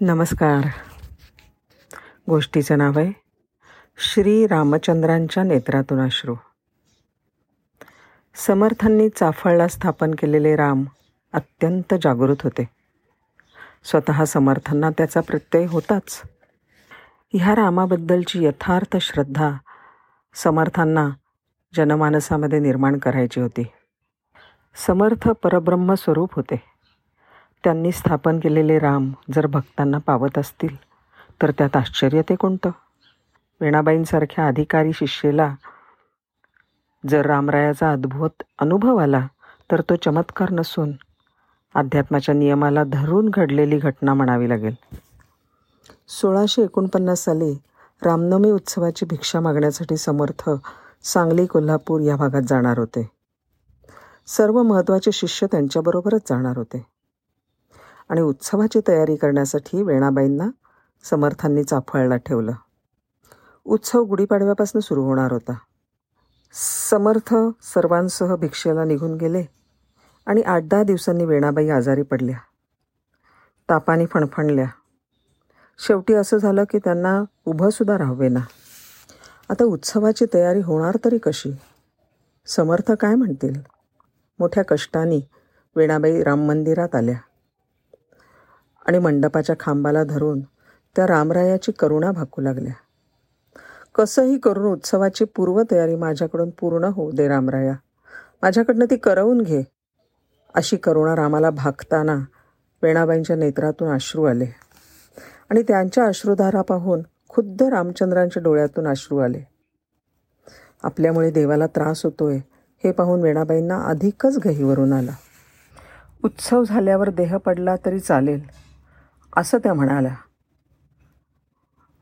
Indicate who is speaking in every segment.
Speaker 1: नमस्कार. गोष्टीचं नाव आहे श्री रामचंद्रांच्या नेत्रातून अश्रू. समर्थांनी चाफळला स्थापन केलेले राम अत्यंत जागृत होते. स्वतः समर्थांना त्याचा प्रत्यय होताच. ह्या रामाबद्दलची यथार्थ श्रद्धा समर्थांना जनमानसामध्ये निर्माण करायची होती. समर्थ परब्रह्म स्वरूप होते. त्यांनी स्थापन केलेले राम जर भक्तांना पावत असतील तर त्यात आश्चर्य ते कोणतं? वेणाबाईंसारख्या अधिकारी शिष्येला जर रामरायाचा अद्भुत अनुभव आला तर तो चमत्कार नसून अध्यात्माच्या नियमाला धरून घडलेली घटना म्हणावी लागेल. सोळाशे एकोणपन्नास साली रामनवमी उत्सवाची भिक्षा मागण्यासाठी समर्थ सांगली कोल्हापूर या भागात जाणार होते. सर्व महत्त्वाचे शिष्य त्यांच्याबरोबरच जाणार होते. आणि उत्सवाची तयारी करण्यासाठी वेणाबाईंना समर्थांनी चाफळला ठेवलं. उत्सव गुढीपाडव्यापासून सुरू होणार होता. समर्थ सर्वांसह भिक्षेला निघून गेले आणि आठ दहा दिवसांनी वेणाबाई आजारी पडल्या. तापाने फणफणल्या. शेवटी असं झालं की त्यांना उभंसुद्धा राहावे ना आता उत्सवाची तयारी होणार तरी कशी? समर्थ काय म्हणतील? मोठ्या कष्टाने वेणाबाई राम मंदिरात आल्या. आणि मंडपाच्या खांबाला धरून त्या रामरायाची करुणा भाकू लागल्या. कसंही करून उत्सवाची पूर्वतयारी माझ्याकडून पूर्ण होऊ दे रामराया. माझ्याकडनं ती करवून घे. अशी करुणा रामाला भागताना वेणाबाईंच्या नेत्रातून अश्रू आले. आणि त्यांच्या अश्रुधारा पाहून खुद्द रामचंद्रांच्या डोळ्यातून अश्रू आले. आपल्यामुळे देवाला त्रास होतोय हे पाहून वेणाबाईंना अधिकच गहीवरून आला. उत्सव झाल्यावर देह पडला तरी चालेल. असं त्या म्हणाल्या.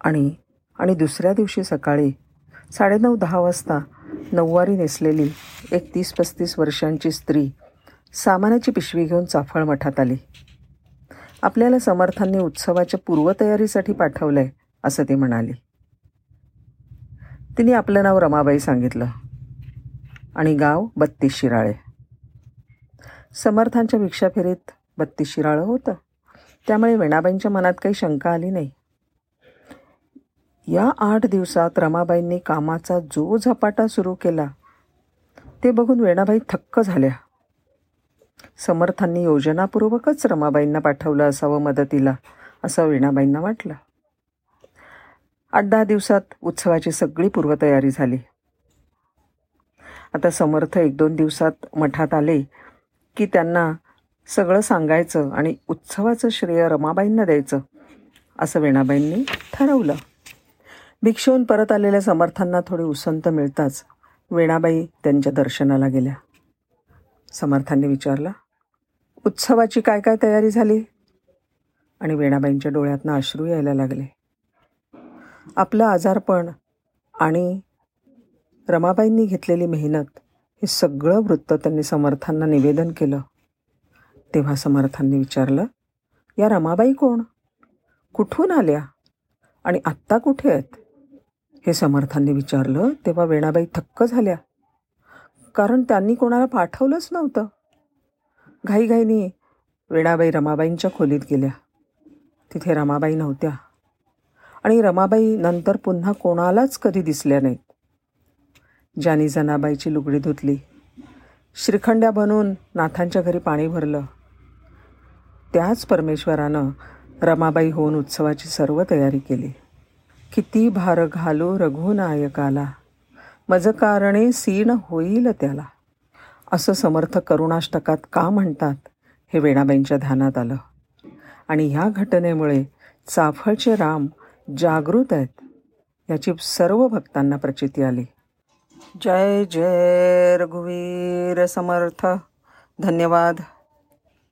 Speaker 1: आणि आणि दुसऱ्या दिवशी सकाळी साडेनऊ दहा वाजता नऊवारी नेसलेली एक तीस पस्तीस वर्षांची स्त्री सामानाची पिशवी घेऊन चाफळ मठात आली. आपल्याला समर्थांनी उत्सवाच्या पूर्वतयारीसाठी पाठवलं आहे असं ती म्हणाली. तिने आपलं नाव रमाबाई सांगितलं आणि गाव बत्तीस शिराळे. समर्थांच्या भिक्षाफेरीत बत्तीस शिराळं होतं. त्यामुळे वेणाबाईंच्या मनात काही शंका आली नाही. या आठ दिवसात रमाबाईंनी कामाचा जो झपाटा सुरू केला ते बघून वेणाबाई थक्क झाल्या. समर्थांनी योजनापूर्वकच रमाबाईंना पाठवलं असावं मदतीला असं वेणाबाईंना वाटलं. आठ दहा दिवसात उत्सवाची सगळी पूर्वतयारी झाली. आता समर्थ एक दोन दिवसात मठात आले की त्यांना सगळं सांगायचं आणि उत्सवाचं श्रेय रमाबाईंना द्यायचं असं वेणाबाईंनी ठरवलं. भिक्षून परत आलेल्या समर्थांना थोडी उसंत मिळताच वेणाबाई त्यांच्या दर्शनाला गेल्या. समर्थांनी विचारला उत्सवाची काय काय तयारी झाली? आणि वेणाबाईंच्या डोळ्यातनं अश्रू यायला लागले. आपलं आजारपण आणि रमाबाईंनी घेतलेली मेहनत हे सगळं वृत्त त्यांनी समर्थांना निवेदन केलं. तेव्हा समर्थांनी विचारलं या रमाबाई कोण? कुठून आल्या? आणि आत्ता कुठे आहेत? हे समर्थांनी विचारलं तेव्हा वेणाबाई थक्क झाल्या. कारण त्यांनी कोणाला पाठवलंच नव्हतं. घाईघाईनी वेणाबाई रमाबाईंच्या खोलीत गेल्या. तिथे रमाबाई नव्हत्या. आणि रमाबाई नंतर पुन्हा कोणालाच कधी दिसल्या नाहीत. ज्यानी जनाबाईची लुगडी धुतली. श्रीखंड्या बनवून नाथांच्या घरी पाणी भरलं. त्याच परमेश्वरानं रमाबाई होऊन उत्सवाची सर्व तयारी केली. किती भार घालो रघुनायकाला. मज कारणे सीण होईल त्याला. असं समर्थ करुणाष्टकात का म्हणतात हे वेणाबाईंच्या ध्यानात आलं. आणि ह्या घटनेमुळे चाफळचे राम जागृत आहेत याची सर्व भक्तांना प्रचिती आली. जय जय रघुवीर समर्थ. धन्यवाद.